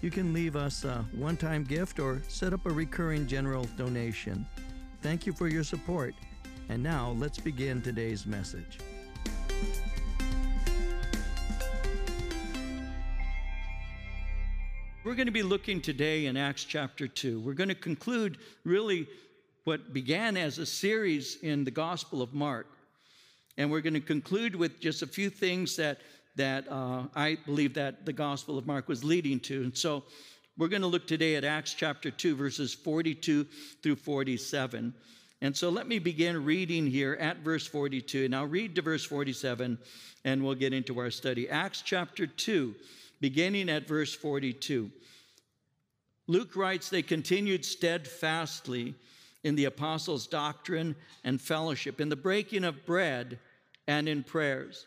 You can leave us a one time gift or set up a recurring general donation. Thank you for your support. And now let's begin today's message. We're going to be looking today in Acts chapter 2. We're going to conclude really what began as a series in the Gospel of Mark. And we're going to conclude with just a few things that that uh, I believe that the Gospel of Mark was leading to. And so we're going to look today at Acts chapter 2, verses 42 through 47. And so let me begin reading here at verse 42. And I'll read to verse 47 and we'll get into our study. Acts chapter 2, beginning at verse 42. Luke writes, They continued steadfastly in the apostles' doctrine and fellowship, in the breaking of bread and in prayers.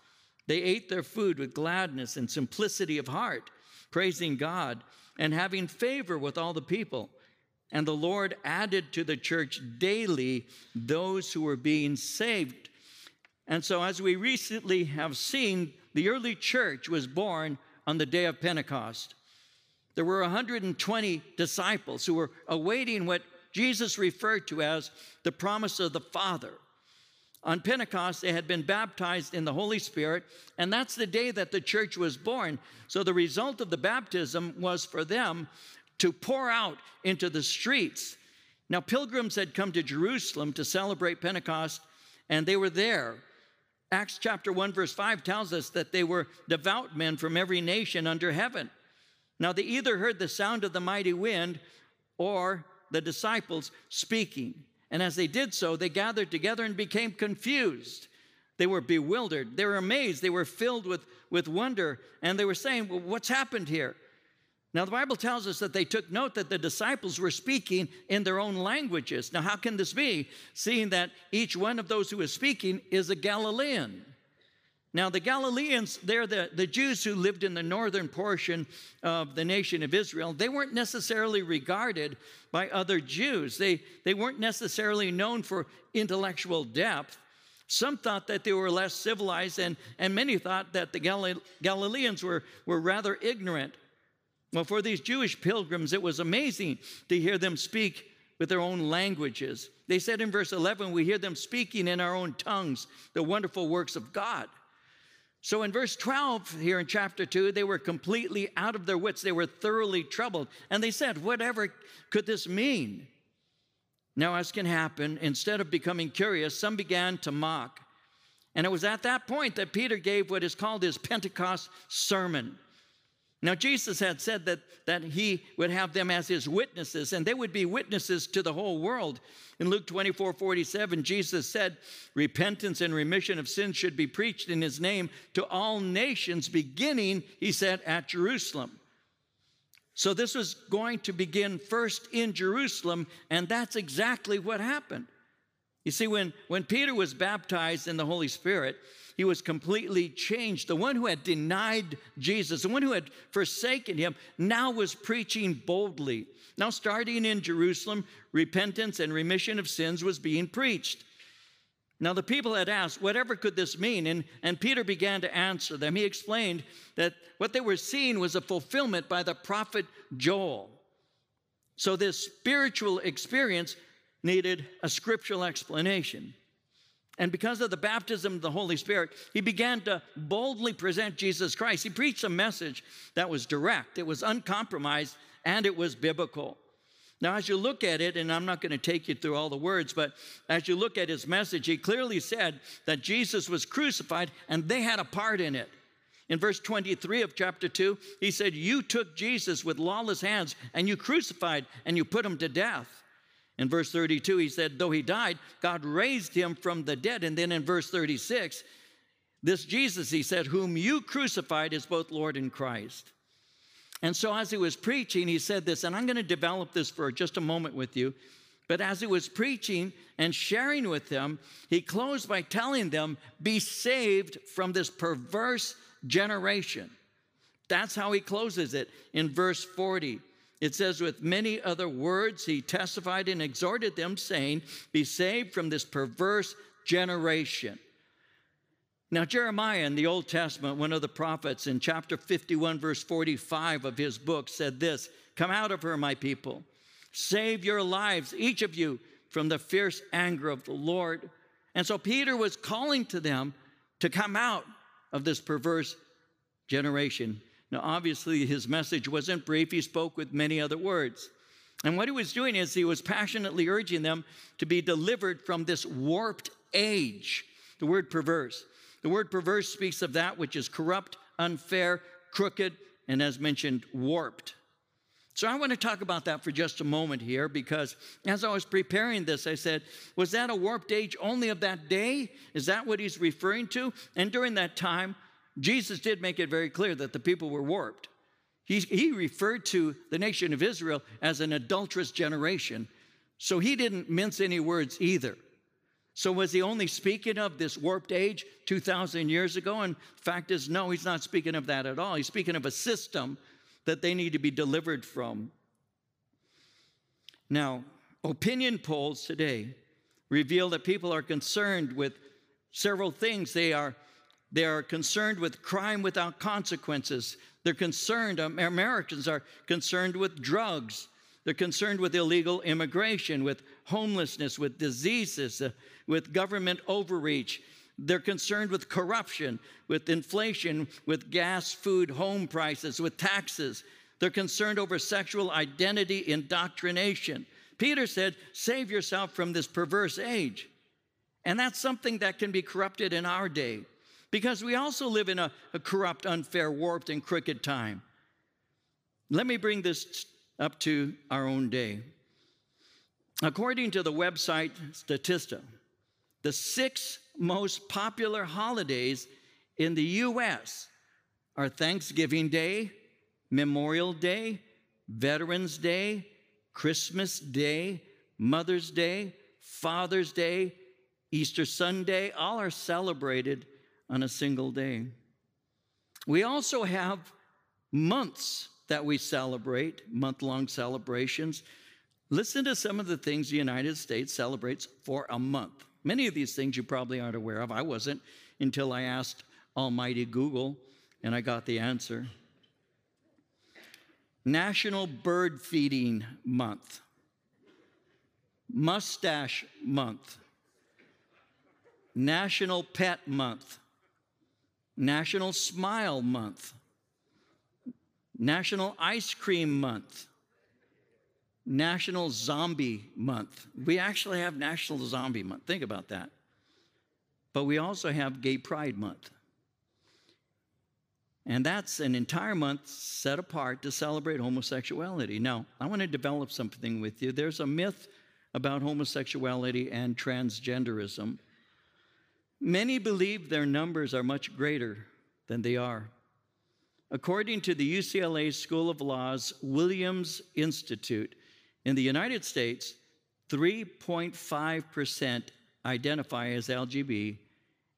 they ate their food with gladness and simplicity of heart, praising God and having favor with all the people. And the Lord added to the church daily those who were being saved. And so, as we recently have seen, the early church was born on the day of Pentecost. There were 120 disciples who were awaiting what Jesus referred to as the promise of the Father. On Pentecost, they had been baptized in the Holy Spirit, and that's the day that the church was born. So the result of the baptism was for them to pour out into the streets. Now, pilgrims had come to Jerusalem to celebrate Pentecost, and they were there. Acts chapter 1, verse 5 tells us that they were devout men from every nation under heaven. Now, they either heard the sound of the mighty wind or the disciples speaking. And as they did so, they gathered together and became confused. They were bewildered. They were amazed. They were filled with, with wonder. And they were saying, Well, what's happened here? Now, the Bible tells us that they took note that the disciples were speaking in their own languages. Now, how can this be, seeing that each one of those who is speaking is a Galilean? Now, the Galileans, they're the, the Jews who lived in the northern portion of the nation of Israel. They weren't necessarily regarded by other Jews, they, they weren't necessarily known for intellectual depth. Some thought that they were less civilized, and, and many thought that the Galileans were, were rather ignorant. Well, for these Jewish pilgrims, it was amazing to hear them speak with their own languages. They said in verse 11, We hear them speaking in our own tongues the wonderful works of God. So in verse 12 here in chapter 2, they were completely out of their wits. They were thoroughly troubled. And they said, Whatever could this mean? Now, as can happen, instead of becoming curious, some began to mock. And it was at that point that Peter gave what is called his Pentecost sermon. Now, Jesus had said that, that he would have them as his witnesses, and they would be witnesses to the whole world. In Luke 24 47, Jesus said, Repentance and remission of sins should be preached in his name to all nations, beginning, he said, at Jerusalem. So, this was going to begin first in Jerusalem, and that's exactly what happened. You see, when, when Peter was baptized in the Holy Spirit, he was completely changed. The one who had denied Jesus, the one who had forsaken him, now was preaching boldly. Now, starting in Jerusalem, repentance and remission of sins was being preached. Now, the people had asked, whatever could this mean? And, and Peter began to answer them. He explained that what they were seeing was a fulfillment by the prophet Joel. So, this spiritual experience needed a scriptural explanation. And because of the baptism of the Holy Spirit, he began to boldly present Jesus Christ. He preached a message that was direct, it was uncompromised, and it was biblical. Now, as you look at it, and I'm not going to take you through all the words, but as you look at his message, he clearly said that Jesus was crucified and they had a part in it. In verse 23 of chapter 2, he said, You took Jesus with lawless hands and you crucified and you put him to death. In verse 32, he said, Though he died, God raised him from the dead. And then in verse 36, this Jesus, he said, whom you crucified is both Lord and Christ. And so as he was preaching, he said this, and I'm going to develop this for just a moment with you. But as he was preaching and sharing with them, he closed by telling them, Be saved from this perverse generation. That's how he closes it in verse 40. It says, With many other words, he testified and exhorted them, saying, Be saved from this perverse generation. Now, Jeremiah in the Old Testament, one of the prophets, in chapter 51, verse 45 of his book, said this Come out of her, my people. Save your lives, each of you, from the fierce anger of the Lord. And so Peter was calling to them to come out of this perverse generation. Now, obviously, his message wasn't brief, he spoke with many other words. And what he was doing is he was passionately urging them to be delivered from this warped age. The word perverse. The word perverse speaks of that which is corrupt, unfair, crooked, and as mentioned, warped. So I want to talk about that for just a moment here because as I was preparing this, I said, was that a warped age only of that day? Is that what he's referring to? And during that time, Jesus did make it very clear that the people were warped. He, he referred to the nation of Israel as an adulterous generation. So he didn't mince any words either. So, was he only speaking of this warped age 2,000 years ago? And fact is, no, he's not speaking of that at all. He's speaking of a system that they need to be delivered from. Now, opinion polls today reveal that people are concerned with several things. They are, they are concerned with crime without consequences. They're concerned, Americans are concerned with drugs. They're concerned with illegal immigration, with homelessness, with diseases, uh, with government overreach. They're concerned with corruption, with inflation, with gas, food, home prices, with taxes. They're concerned over sexual identity indoctrination. Peter said, Save yourself from this perverse age. And that's something that can be corrupted in our day because we also live in a, a corrupt, unfair, warped, and crooked time. Let me bring this up to our own day. According to the website Statista, the six most popular holidays in the US are Thanksgiving Day, Memorial Day, Veterans Day, Christmas Day, Mother's Day, Father's Day, Easter Sunday, all are celebrated on a single day. We also have months that we celebrate, month long celebrations. Listen to some of the things the United States celebrates for a month. Many of these things you probably aren't aware of. I wasn't until I asked Almighty Google and I got the answer. National Bird Feeding Month, Mustache Month, National Pet Month, National Smile Month, National Ice Cream Month, National Zombie Month. We actually have National Zombie Month. Think about that. But we also have Gay Pride Month. And that's an entire month set apart to celebrate homosexuality. Now, I want to develop something with you. There's a myth about homosexuality and transgenderism. Many believe their numbers are much greater than they are. According to the UCLA School of Law's Williams Institute, in the United States, 3.5% identify as LGB,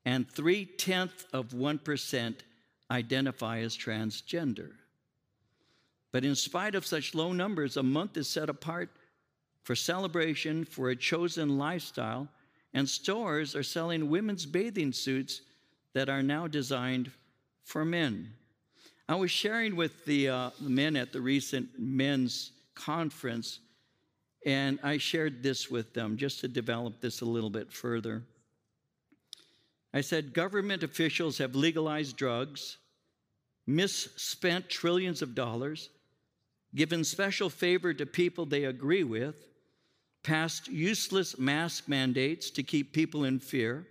and 3 tenths of 1% identify as transgender. But in spite of such low numbers, a month is set apart for celebration for a chosen lifestyle, and stores are selling women's bathing suits that are now designed for men. I was sharing with the uh, men at the recent men's conference, and I shared this with them just to develop this a little bit further. I said, government officials have legalized drugs, misspent trillions of dollars, given special favor to people they agree with, passed useless mask mandates to keep people in fear,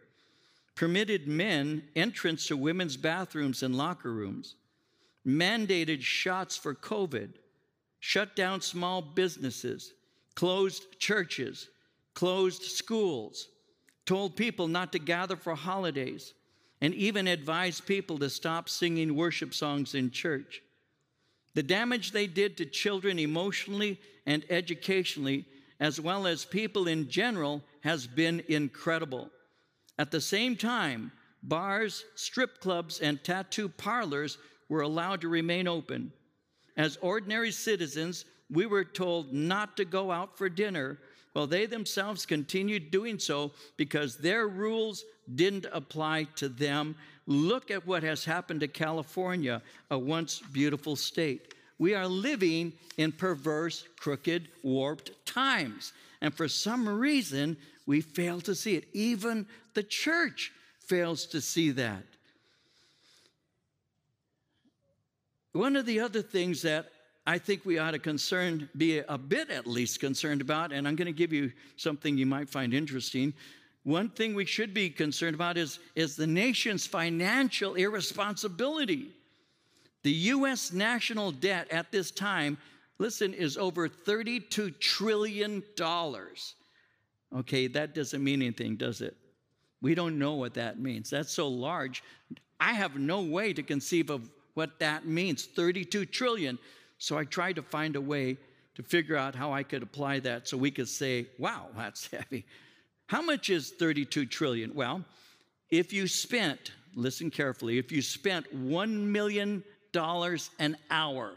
permitted men entrance to women's bathrooms and locker rooms, mandated shots for COVID, shut down small businesses, closed churches, closed schools, told people not to gather for holidays, and even advised people to stop singing worship songs in church. The damage they did to children emotionally and educationally, as well as people in general, has been incredible. At the same time, bars, strip clubs, and tattoo parlors were allowed to remain open. As ordinary citizens, we were told not to go out for dinner, while they themselves continued doing so because their rules didn't apply to them. Look at what has happened to California, a once beautiful state. We are living in perverse, crooked, warped times. And for some reason, we fail to see it. Even the church fails to see that. One of the other things that I think we ought to concern, be a bit at least concerned about, and I'm going to give you something you might find interesting. One thing we should be concerned about is, is the nation's financial irresponsibility. The U.S. national debt at this time, listen, is over $32 trillion. Okay, that doesn't mean anything, does it? We don't know what that means. That's so large. I have no way to conceive of what that means 32 trillion. So I tried to find a way to figure out how I could apply that so we could say, wow, that's heavy. How much is 32 trillion? Well, if you spent, listen carefully, if you spent $1 million an hour,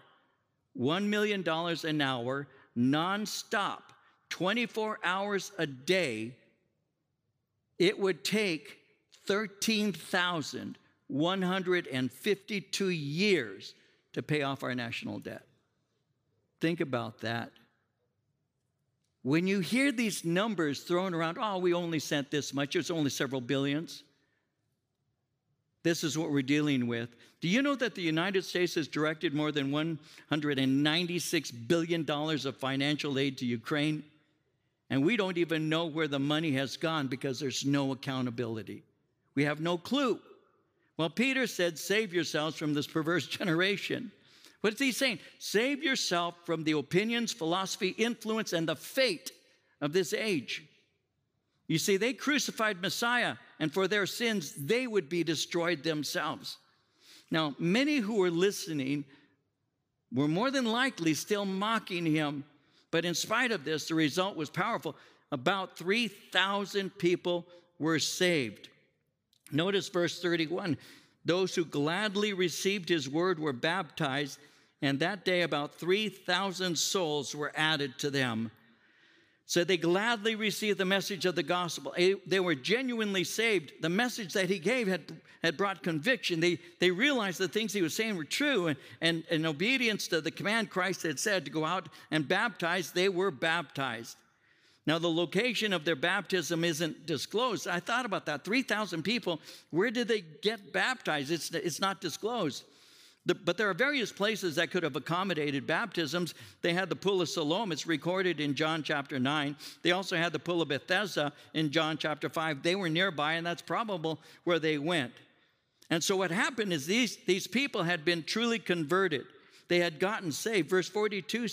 $1 million an hour, nonstop, 24 hours a day, it would take 13,152 years to pay off our national debt. Think about that. When you hear these numbers thrown around, oh, we only sent this much, it's only several billions. This is what we're dealing with. Do you know that the United States has directed more than $196 billion of financial aid to Ukraine? And we don't even know where the money has gone because there's no accountability. We have no clue. Well, Peter said, Save yourselves from this perverse generation. What is he saying? Save yourself from the opinions, philosophy, influence, and the fate of this age. You see, they crucified Messiah, and for their sins, they would be destroyed themselves. Now, many who were listening were more than likely still mocking him, but in spite of this, the result was powerful. About 3,000 people were saved. Notice verse 31 those who gladly received his word were baptized and that day about 3,000 souls were added to them. So they gladly received the message of the gospel. They were genuinely saved. The message that he gave had, had brought conviction. They, they realized the things he was saying were true. And, and in obedience to the command Christ had said to go out and baptize, they were baptized. Now, the location of their baptism isn't disclosed. I thought about that. 3,000 people, where did they get baptized? It's, it's not disclosed. The, but there are various places that could have accommodated baptisms. They had the Pool of Siloam, it's recorded in John chapter 9. They also had the Pool of Bethesda in John chapter 5. They were nearby, and that's probable where they went. And so what happened is these, these people had been truly converted. They had gotten saved. Verse 42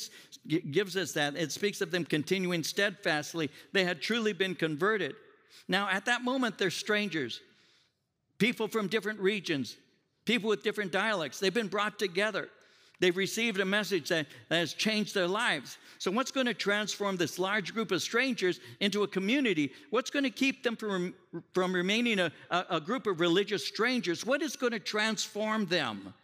gives us that. It speaks of them continuing steadfastly. They had truly been converted. Now, at that moment, they're strangers, people from different regions, people with different dialects. They've been brought together. They've received a message that, that has changed their lives. So, what's going to transform this large group of strangers into a community? What's going to keep them from, from remaining a, a, a group of religious strangers? What is going to transform them?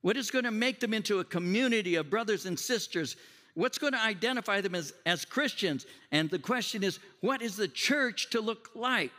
What is going to make them into a community of brothers and sisters? What's going to identify them as, as Christians? And the question is, what is the church to look like?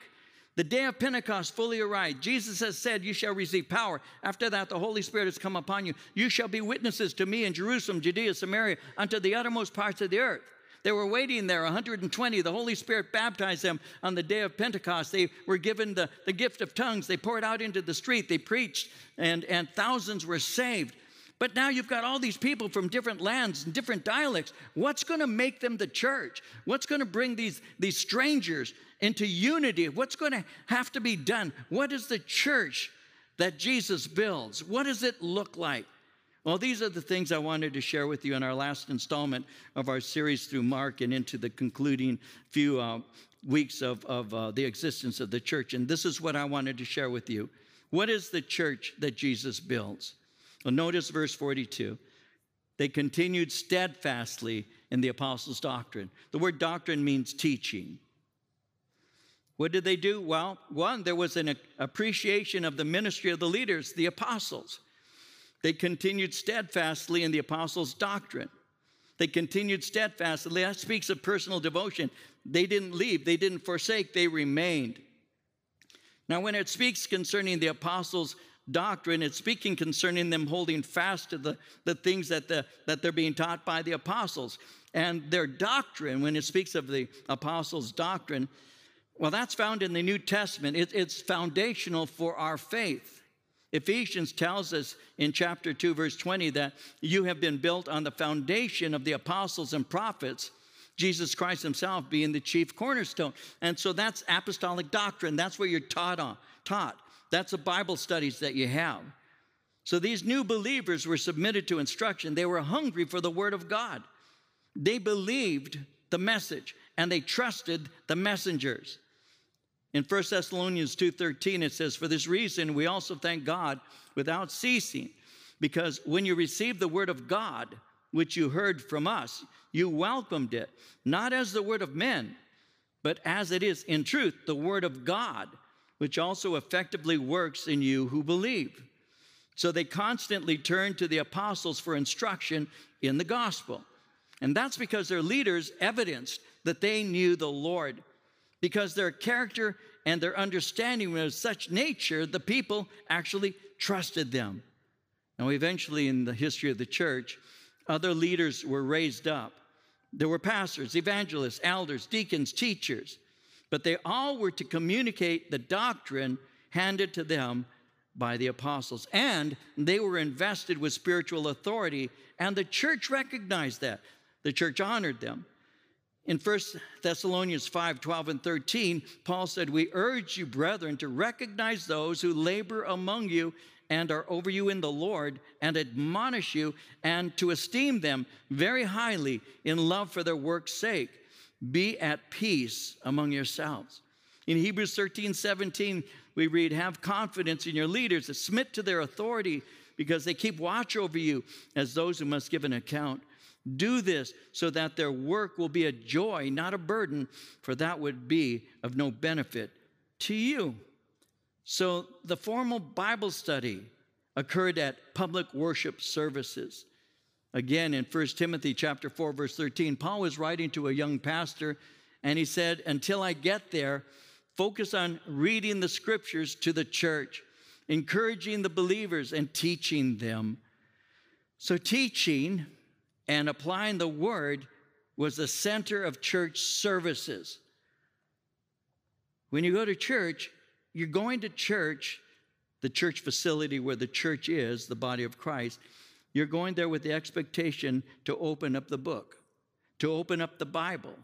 The day of Pentecost fully arrived. Jesus has said, You shall receive power. After that, the Holy Spirit has come upon you. You shall be witnesses to me in Jerusalem, Judea, Samaria, unto the uttermost parts of the earth. They were waiting there, 120. The Holy Spirit baptized them on the day of Pentecost. They were given the, the gift of tongues. They poured out into the street. They preached, and, and thousands were saved. But now you've got all these people from different lands and different dialects. What's going to make them the church? What's going to bring these, these strangers into unity? What's going to have to be done? What is the church that Jesus builds? What does it look like? Well, these are the things I wanted to share with you in our last installment of our series through Mark and into the concluding few uh, weeks of, of uh, the existence of the church. And this is what I wanted to share with you. What is the church that Jesus builds? Well, notice verse 42. They continued steadfastly in the apostles' doctrine. The word doctrine means teaching. What did they do? Well, one, there was an appreciation of the ministry of the leaders, the apostles. They continued steadfastly in the apostles' doctrine. They continued steadfastly. That speaks of personal devotion. They didn't leave, they didn't forsake, they remained. Now, when it speaks concerning the apostles' doctrine, it's speaking concerning them holding fast to the, the things that, the, that they're being taught by the apostles. And their doctrine, when it speaks of the apostles' doctrine, well, that's found in the New Testament. It, it's foundational for our faith. Ephesians tells us in chapter 2, verse 20, that you have been built on the foundation of the apostles and prophets, Jesus Christ Himself being the chief cornerstone. And so that's apostolic doctrine. That's what you're taught on, taught. That's the Bible studies that you have. So these new believers were submitted to instruction. They were hungry for the Word of God. They believed the message and they trusted the messengers. In 1 Thessalonians 2:13 it says for this reason we also thank God without ceasing because when you received the word of God which you heard from us you welcomed it not as the word of men but as it is in truth the word of God which also effectively works in you who believe. So they constantly turned to the apostles for instruction in the gospel. And that's because their leaders evidenced that they knew the Lord. Because their character and their understanding was such nature, the people actually trusted them. Now, eventually, in the history of the church, other leaders were raised up. There were pastors, evangelists, elders, deacons, teachers but they all were to communicate the doctrine handed to them by the apostles. And they were invested with spiritual authority, and the church recognized that. The church honored them. In 1 Thessalonians 5 12 and 13, Paul said, We urge you, brethren, to recognize those who labor among you and are over you in the Lord, and admonish you, and to esteem them very highly in love for their work's sake be at peace among yourselves. In Hebrews 13, 17, we read, Have confidence in your leaders, submit to their authority because they keep watch over you as those who must give an account. Do this so that their work will be a joy, not a burden, for that would be of no benefit to you. So the formal Bible study occurred at public worship services. Again, in 1 Timothy chapter 4, verse 13, Paul was writing to a young pastor, and he said, Until I get there, focus on reading the scriptures to the church, encouraging the believers, and teaching them. So, teaching and applying the word was the center of church services. When you go to church, you're going to church, the church facility where the church is, the body of Christ you're going there with the expectation to open up the book, to open up the Bible,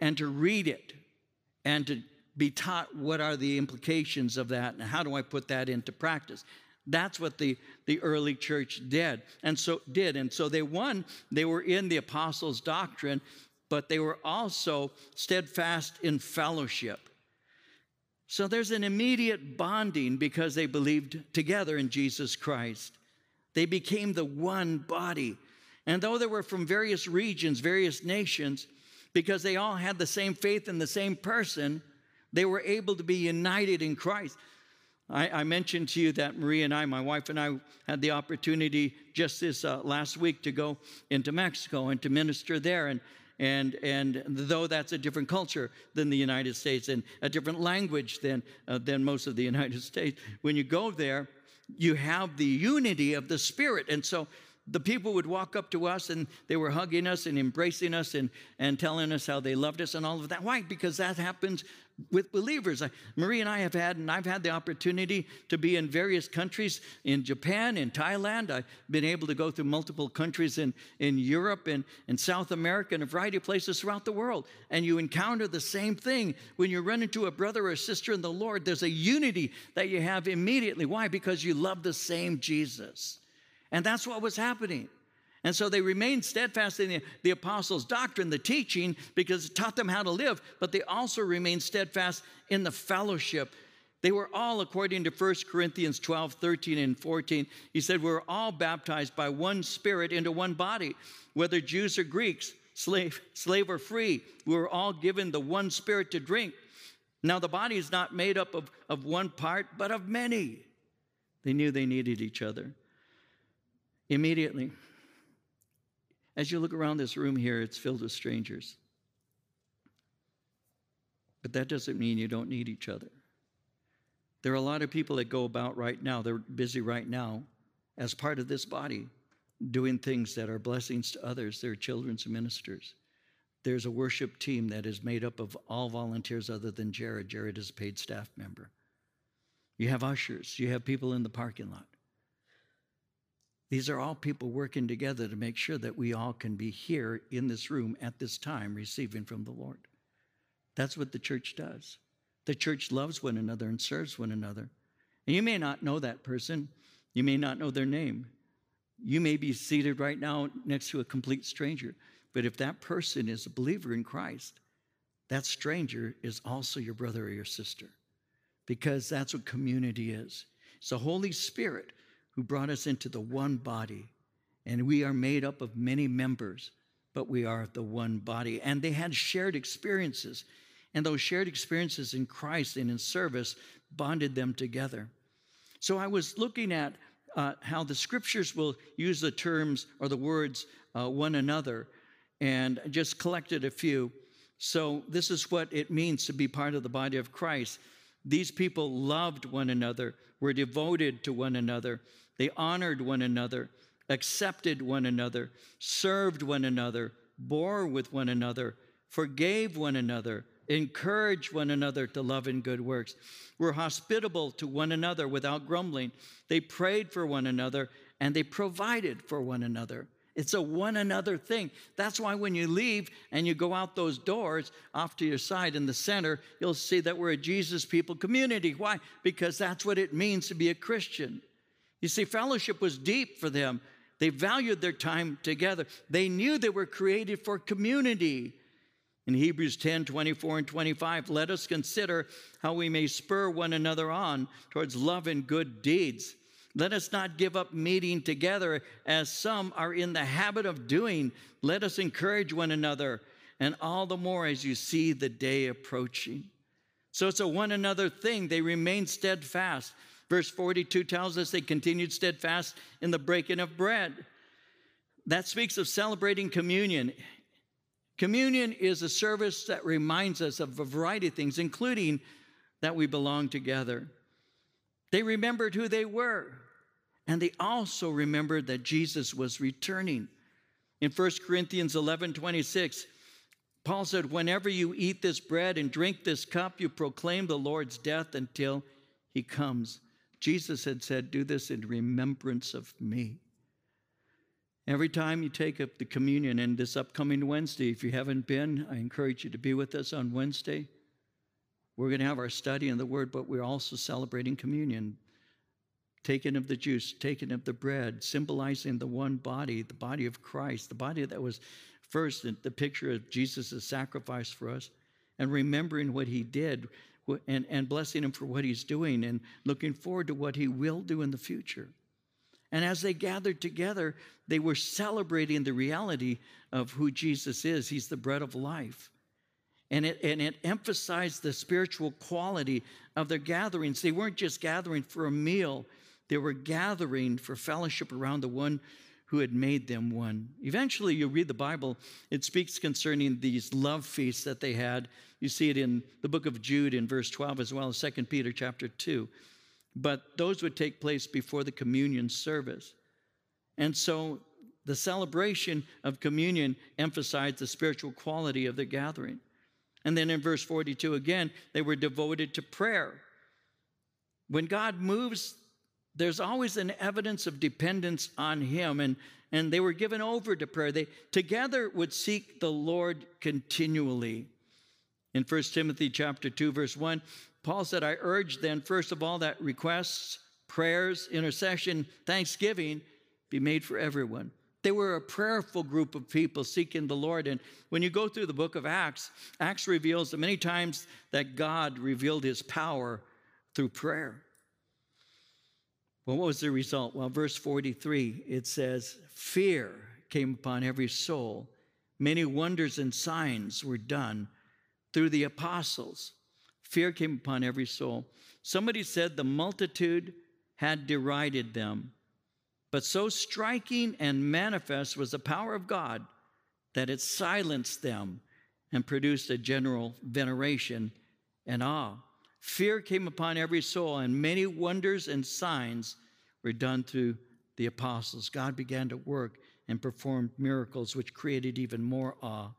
and to read it, and to be taught what are the implications of that and how do I put that into practice. That's what the, the early church did. And so did. And so they won, they were in the apostles' doctrine, but they were also steadfast in fellowship. So there's an immediate bonding because they believed together in Jesus Christ. They became the one body. And though they were from various regions, various nations, because they all had the same faith in the same person, they were able to be united in Christ. I, I mentioned to you that Marie and I, my wife and I, had the opportunity just this uh, last week to go into Mexico and to minister there. And, and, and though that's a different culture than the United States and a different language than, uh, than most of the United States, when you go there, you have the unity of the Spirit. And so the people would walk up to us and they were hugging us and embracing us and, and telling us how they loved us and all of that. Why? Because that happens with believers. I, Marie and I have had, and I've had the opportunity to be in various countries in Japan, in Thailand. I've been able to go through multiple countries in, in Europe and in South America and a variety of places throughout the world. And you encounter the same thing when you run into a brother or sister in the Lord. There's a unity that you have immediately. Why? Because you love the same Jesus. And that's what was happening. And so they remained steadfast in the, the, apostles' doctrine, the teaching, because it taught them how to live, but they also remained steadfast in the fellowship. They were all, according to 1 Corinthians 12, 13, and 14, he said, We're all baptized by one spirit into one body, whether Jews or Greeks, slave, slave or free. We were all given the one spirit to drink. Now, the body is not made up of, of one part, but of many. They knew they needed each other. Immediately, as you look around this room here, it's filled with strangers. But that doesn't mean you don't need each other. There are a lot of people that go about right now, they're busy right now as part of this body, doing things that are blessings to others. They're children's ministers. There's a worship team that is made up of all volunteers other than Jared. Jared is a paid staff member. You have ushers, you have people in the parking lot. These are all people working together to make sure that we all can be here in this room at this time receiving from the Lord. That's what the church does. The church loves one another and serves one another. And you may not know that person, you may not know their name. You may be seated right now next to a complete stranger. But if that person is a believer in Christ, that stranger is also your brother or your sister because that's what community is. It's the Holy Spirit who brought us into the one body. And we are made up of many members, but we are the one body. And they had shared experiences. And those shared experiences in Christ and in service bonded them together. So I was looking at uh, how the scriptures will use the terms or the words uh, one another and just collected a few. So, this is what it means to be part of the body of Christ. These people loved one another, were devoted to one another, they honored one another, accepted one another, served one another, bore with one another, forgave one another, encouraged one another to love and good works, were hospitable to one another without grumbling. They prayed for one another and they provided for one another. It's a one another thing. That's why when you leave and you go out those doors off to your side in the center, you'll see that we're a Jesus people community. Why? Because that's what it means to be a Christian. You see, fellowship was deep for them. They valued their time together. They knew they were created for community. In Hebrews 10 24 and 25, let us consider how we may spur one another on towards love and good deeds. Let us not give up meeting together as some are in the habit of doing. Let us encourage one another, and all the more as you see the day approaching. So it's a one another thing. They remain steadfast. Verse 42 tells us they continued steadfast in the breaking of bread. That speaks of celebrating communion. Communion is a service that reminds us of a variety of things, including that we belong together. They remembered who they were, and they also remembered that Jesus was returning. In 1 Corinthians 11 26, Paul said, Whenever you eat this bread and drink this cup, you proclaim the Lord's death until he comes. Jesus had said, Do this in remembrance of me. Every time you take up the communion, and this upcoming Wednesday, if you haven't been, I encourage you to be with us on Wednesday. We're going to have our study in the Word, but we're also celebrating communion, taking of the juice, taking of the bread, symbolizing the one body, the body of Christ, the body that was first the picture of Jesus' sacrifice for us, and remembering what he did and, and blessing him for what he's doing and looking forward to what he will do in the future. And as they gathered together, they were celebrating the reality of who Jesus is. He's the bread of life. And it, and it emphasized the spiritual quality of their gatherings. They weren't just gathering for a meal, they were gathering for fellowship around the one who had made them one. Eventually, you read the Bible, it speaks concerning these love feasts that they had. You see it in the book of Jude in verse 12 as well as 2 Peter chapter 2. But those would take place before the communion service. And so the celebration of communion emphasized the spiritual quality of the gathering. And then in verse 42 again, they were devoted to prayer. When God moves, there's always an evidence of dependence on Him, and, and they were given over to prayer. They together would seek the Lord continually. In 1 Timothy chapter 2, verse 1, Paul said, I urge then, first of all, that requests, prayers, intercession, thanksgiving be made for everyone. They were a prayerful group of people seeking the Lord. And when you go through the book of Acts, Acts reveals that many times that God revealed his power through prayer. Well, what was the result? Well, verse 43, it says, Fear came upon every soul. Many wonders and signs were done through the apostles. Fear came upon every soul. Somebody said the multitude had derided them. But so striking and manifest was the power of God that it silenced them and produced a general veneration and awe. Fear came upon every soul, and many wonders and signs were done through the apostles. God began to work and perform miracles, which created even more awe.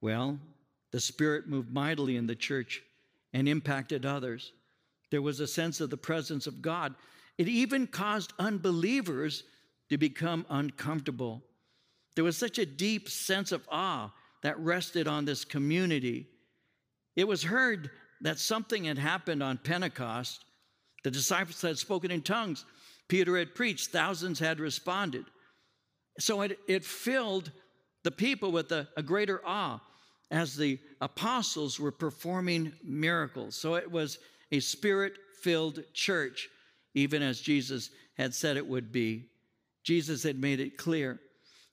Well, the Spirit moved mightily in the church and impacted others. There was a sense of the presence of God. It even caused unbelievers to become uncomfortable. There was such a deep sense of awe that rested on this community. It was heard that something had happened on Pentecost. The disciples had spoken in tongues. Peter had preached. Thousands had responded. So it, it filled the people with a, a greater awe as the apostles were performing miracles. So it was a spirit filled church even as Jesus had said it would be. Jesus had made it clear.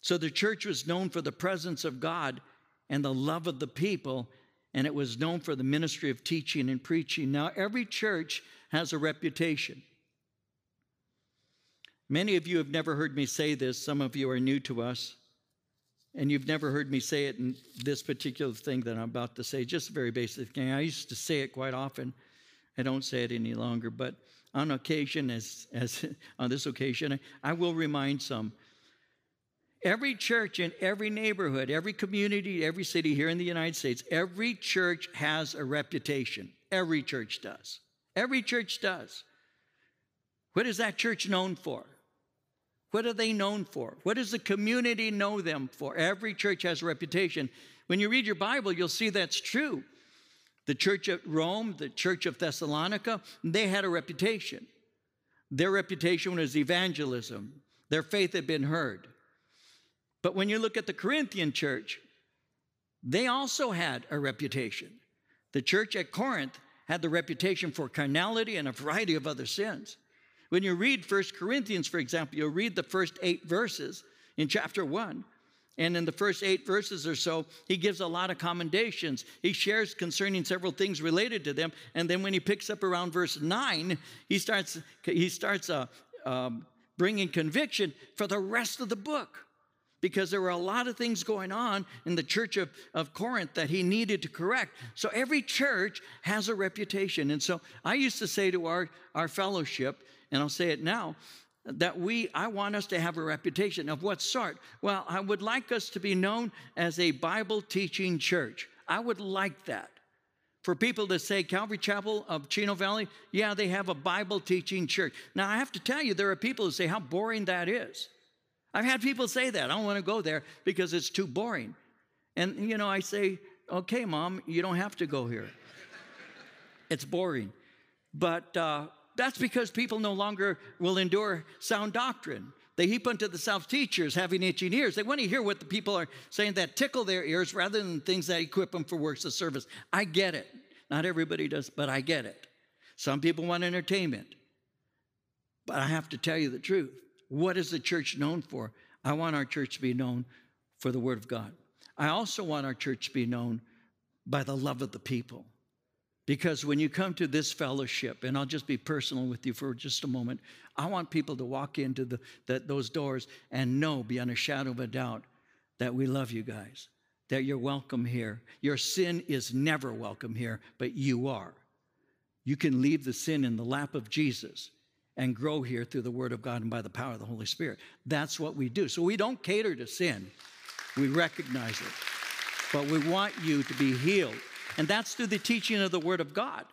So the church was known for the presence of God and the love of the people, and it was known for the ministry of teaching and preaching. Now, every church has a reputation. Many of you have never heard me say this, some of you are new to us, and you've never heard me say it in this particular thing that I'm about to say, just a very basic thing. I used to say it quite often. I don't say it any longer, but on occasion, as, as on this occasion, I will remind some. Every church in every neighborhood, every community, every city here in the United States, every church has a reputation. Every church does. Every church does. What is that church known for? What are they known for? What does the community know them for? Every church has a reputation. When you read your Bible, you'll see that's true. The church at Rome, the church of Thessalonica, they had a reputation. Their reputation was evangelism, their faith had been heard. But when you look at the Corinthian church, they also had a reputation. The church at Corinth had the reputation for carnality and a variety of other sins. When you read First Corinthians, for example, you'll read the first eight verses in chapter 1. And in the first eight verses or so, he gives a lot of commendations. He shares concerning several things related to them. And then when he picks up around verse nine, he starts, he starts uh, um, bringing conviction for the rest of the book. Because there were a lot of things going on in the church of, of Corinth that he needed to correct. So every church has a reputation. And so I used to say to our, our fellowship, and I'll say it now, that we i want us to have a reputation of what sort? Well i would like us to be known as a bible teaching church. I would like that. For people to say calvary chapel of chino valley yeah they have a bible teaching church. Now i have to tell you there are people who say how boring that is i've had people say that i don't want to go there because it's too boring and you know i say okay mom you don't have to go here it's boring but uh, that's because people no longer will endure sound doctrine. They heap unto themselves teachers having itching ears. They want to hear what the people are saying that tickle their ears rather than things that equip them for works of service. I get it. Not everybody does, but I get it. Some people want entertainment. But I have to tell you the truth. What is the church known for? I want our church to be known for the Word of God. I also want our church to be known by the love of the people. Because when you come to this fellowship, and I'll just be personal with you for just a moment, I want people to walk into the, those doors and know beyond a shadow of a doubt that we love you guys, that you're welcome here. Your sin is never welcome here, but you are. You can leave the sin in the lap of Jesus and grow here through the Word of God and by the power of the Holy Spirit. That's what we do. So we don't cater to sin, we recognize it. but we want you to be healed. And that's through the teaching of the Word of God.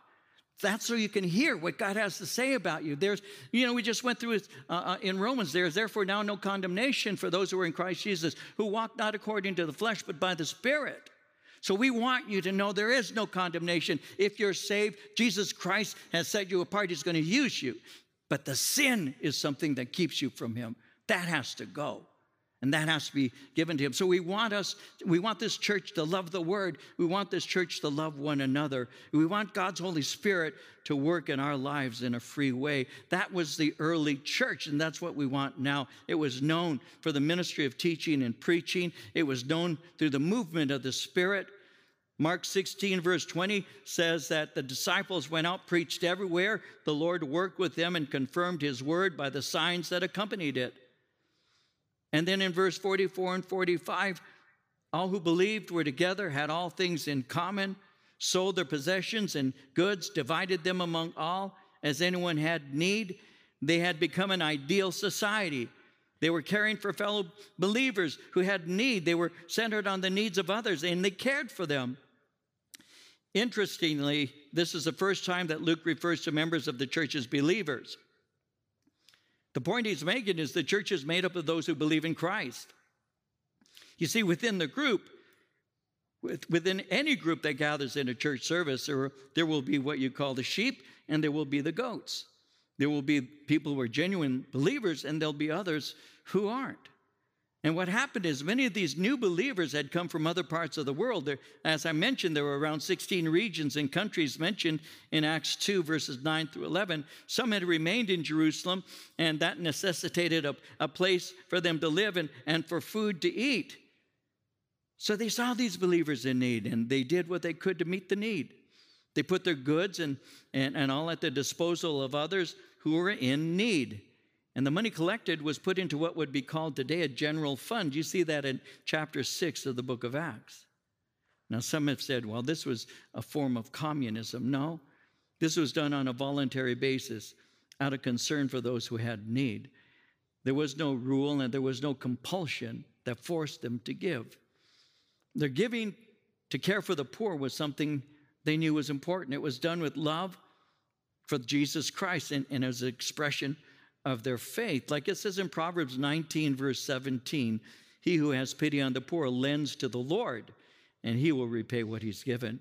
That's so you can hear what God has to say about you. There's, you know, we just went through uh, uh, in Romans. There is therefore now no condemnation for those who are in Christ Jesus, who walk not according to the flesh, but by the Spirit. So we want you to know there is no condemnation. If you're saved, Jesus Christ has set you apart. He's going to use you. But the sin is something that keeps you from Him. That has to go. And that has to be given to him. So we want us, we want this church to love the word. We want this church to love one another. We want God's Holy Spirit to work in our lives in a free way. That was the early church, and that's what we want now. It was known for the ministry of teaching and preaching, it was known through the movement of the Spirit. Mark 16, verse 20 says that the disciples went out, preached everywhere. The Lord worked with them and confirmed his word by the signs that accompanied it. And then in verse 44 and 45, all who believed were together, had all things in common, sold their possessions and goods, divided them among all as anyone had need. They had become an ideal society. They were caring for fellow believers who had need. They were centered on the needs of others and they cared for them. Interestingly, this is the first time that Luke refers to members of the church as believers. The point he's making is the church is made up of those who believe in Christ. You see, within the group, within any group that gathers in a church service, there, there will be what you call the sheep and there will be the goats. There will be people who are genuine believers and there'll be others who aren't. And what happened is many of these new believers had come from other parts of the world. There, as I mentioned, there were around 16 regions and countries mentioned in Acts 2, verses 9 through 11. Some had remained in Jerusalem, and that necessitated a, a place for them to live and, and for food to eat. So they saw these believers in need, and they did what they could to meet the need. They put their goods and, and, and all at the disposal of others who were in need. And the money collected was put into what would be called today a general fund. You see that in chapter 6 of the book of Acts. Now, some have said, well, this was a form of communism. No, this was done on a voluntary basis out of concern for those who had need. There was no rule and there was no compulsion that forced them to give. Their giving to care for the poor was something they knew was important. It was done with love for Jesus Christ and, and as an expression of their faith. Like it says in Proverbs 19, verse 17, he who has pity on the poor lends to the Lord, and he will repay what he's given.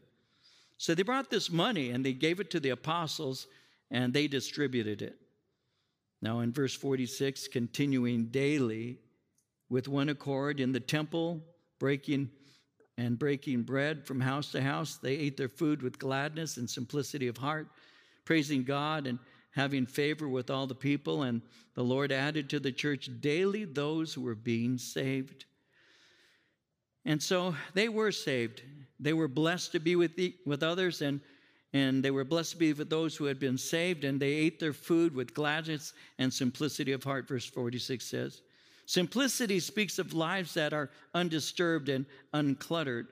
So they brought this money and they gave it to the apostles and they distributed it. Now, in verse 46, continuing daily with one accord in the temple, breaking and breaking bread from house to house, they ate their food with gladness and simplicity of heart, praising God and having favor with all the people, and the Lord added to the church daily those who were being saved. And so they were saved. They were blessed to be with, the, with others, and, and they were blessed to be with those who had been saved, and they ate their food with gladness and simplicity of heart, verse 46 says. Simplicity speaks of lives that are undisturbed and uncluttered.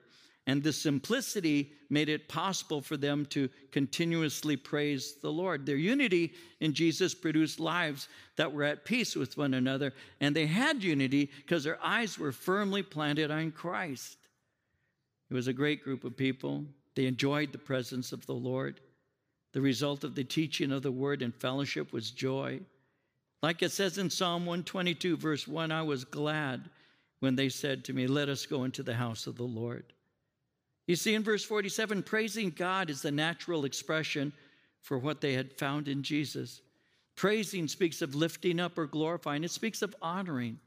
And the simplicity made it possible for them to continuously praise the Lord. Their unity in Jesus produced lives that were at peace with one another. And they had unity because their eyes were firmly planted on Christ. It was a great group of people. They enjoyed the presence of the Lord. The result of the teaching of the word and fellowship was joy. Like it says in Psalm 122, verse 1, I was glad when they said to me, Let us go into the house of the Lord. You see, in verse 47, praising God is the natural expression for what they had found in Jesus. Praising speaks of lifting up or glorifying, it speaks of honoring.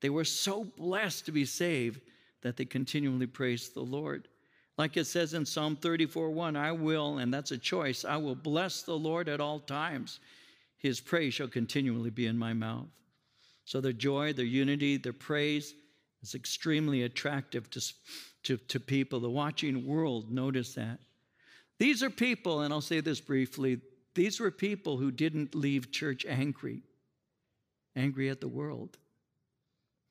They were so blessed to be saved that they continually praised the Lord. Like it says in Psalm 34 1, I will, and that's a choice, I will bless the Lord at all times. His praise shall continually be in my mouth. So their joy, their unity, their praise is extremely attractive to, to, to people. The watching world notice that. These are people, and I'll say this briefly these were people who didn't leave church angry, angry at the world.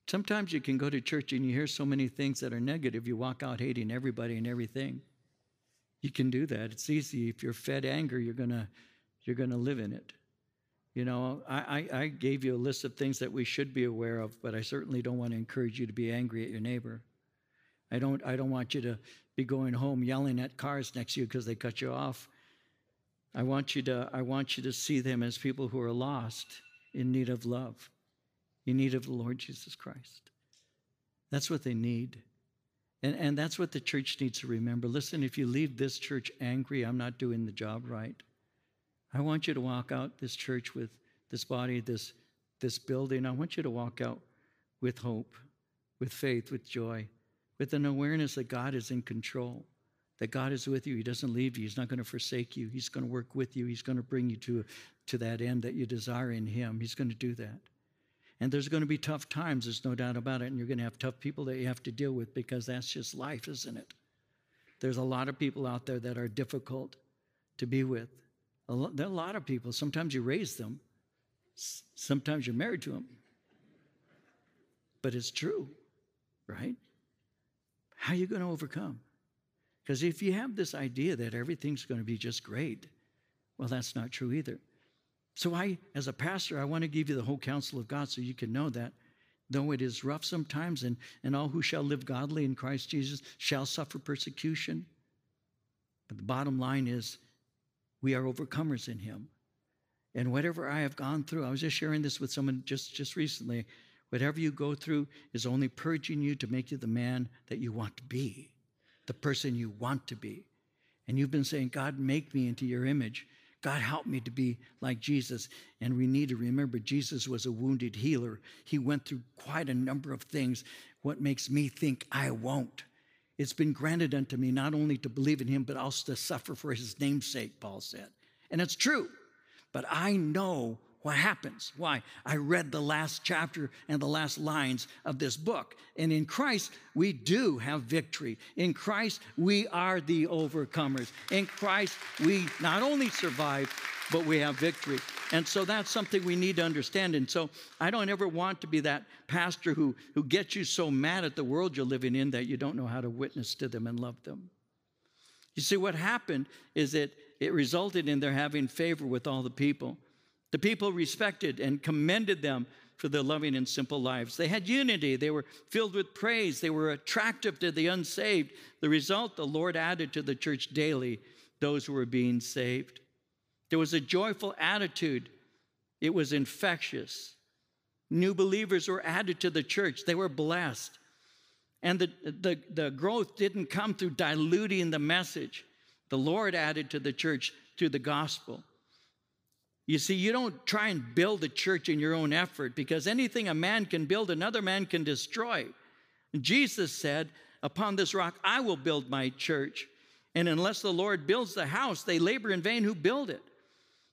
Sometimes you can go to church and you hear so many things that are negative, you walk out hating everybody and everything. You can do that. It's easy. If you're fed anger, you're gonna you're gonna live in it. You know, I, I, I gave you a list of things that we should be aware of, but I certainly don't want to encourage you to be angry at your neighbor. I don't, I don't want you to be going home yelling at cars next to you because they cut you off. I want you to, I want you to see them as people who are lost in need of love, in need of the Lord Jesus Christ. That's what they need. And, and that's what the church needs to remember. Listen, if you leave this church angry, I'm not doing the job right. I want you to walk out this church with this body, this, this building. I want you to walk out with hope, with faith, with joy, with an awareness that God is in control, that God is with you. He doesn't leave you. He's not going to forsake you. He's going to work with you. He's going to bring you to, to that end that you desire in Him. He's going to do that. And there's going to be tough times, there's no doubt about it. And you're going to have tough people that you have to deal with because that's just life, isn't it? There's a lot of people out there that are difficult to be with. There are a lot of people. Sometimes you raise them, sometimes you're married to them. But it's true, right? How are you going to overcome? Because if you have this idea that everything's going to be just great, well, that's not true either. So, I, as a pastor, I want to give you the whole counsel of God so you can know that though it is rough sometimes, and, and all who shall live godly in Christ Jesus shall suffer persecution. But the bottom line is, we are overcomers in Him. And whatever I have gone through, I was just sharing this with someone just, just recently. Whatever you go through is only purging you to make you the man that you want to be, the person you want to be. And you've been saying, God, make me into your image. God, help me to be like Jesus. And we need to remember Jesus was a wounded healer. He went through quite a number of things. What makes me think I won't? It's been granted unto me not only to believe in him, but also to suffer for his name'sake, Paul said. And it's true. But I know what happens? Why? I read the last chapter and the last lines of this book. And in Christ, we do have victory. In Christ, we are the overcomers. In Christ, we not only survive, but we have victory. And so that's something we need to understand. And so I don't ever want to be that pastor who, who gets you so mad at the world you're living in that you don't know how to witness to them and love them. You see, what happened is that it resulted in their having favor with all the people. The people respected and commended them for their loving and simple lives. They had unity. They were filled with praise. They were attractive to the unsaved. The result, the Lord added to the church daily those who were being saved. There was a joyful attitude, it was infectious. New believers were added to the church, they were blessed. And the, the, the growth didn't come through diluting the message. The Lord added to the church through the gospel. You see, you don't try and build a church in your own effort because anything a man can build, another man can destroy. Jesus said, Upon this rock I will build my church. And unless the Lord builds the house, they labor in vain who build it.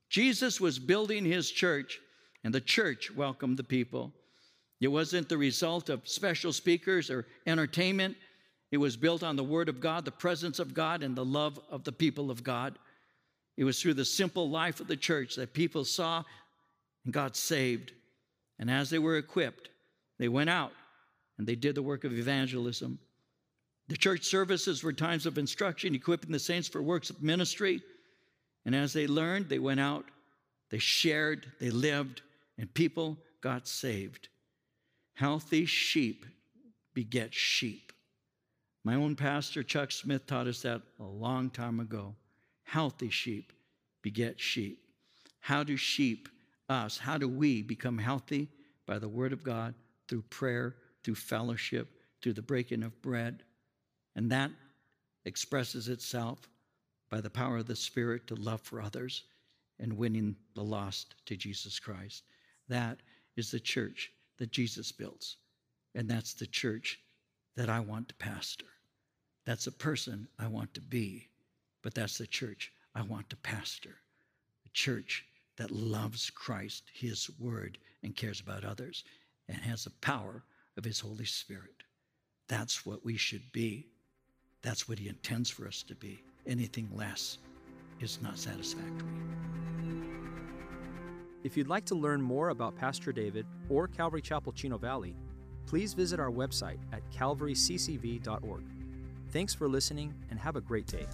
Jesus was building his church, and the church welcomed the people. It wasn't the result of special speakers or entertainment. It was built on the Word of God, the presence of God, and the love of the people of God. It was through the simple life of the church that people saw and got saved. And as they were equipped, they went out and they did the work of evangelism. The church services were times of instruction, equipping the saints for works of ministry. And as they learned, they went out, they shared, they lived, and people got saved. Healthy sheep beget sheep. My own pastor, Chuck Smith, taught us that a long time ago. Healthy sheep beget sheep. How do sheep, us, how do we become healthy? By the Word of God, through prayer, through fellowship, through the breaking of bread. And that expresses itself by the power of the Spirit to love for others and winning the lost to Jesus Christ. That is the church that Jesus builds. And that's the church that I want to pastor. That's a person I want to be. But that's the church I want to pastor. A church that loves Christ, His Word, and cares about others, and has the power of His Holy Spirit. That's what we should be. That's what He intends for us to be. Anything less is not satisfactory. If you'd like to learn more about Pastor David or Calvary Chapel Chino Valley, please visit our website at calvaryccv.org. Thanks for listening and have a great day.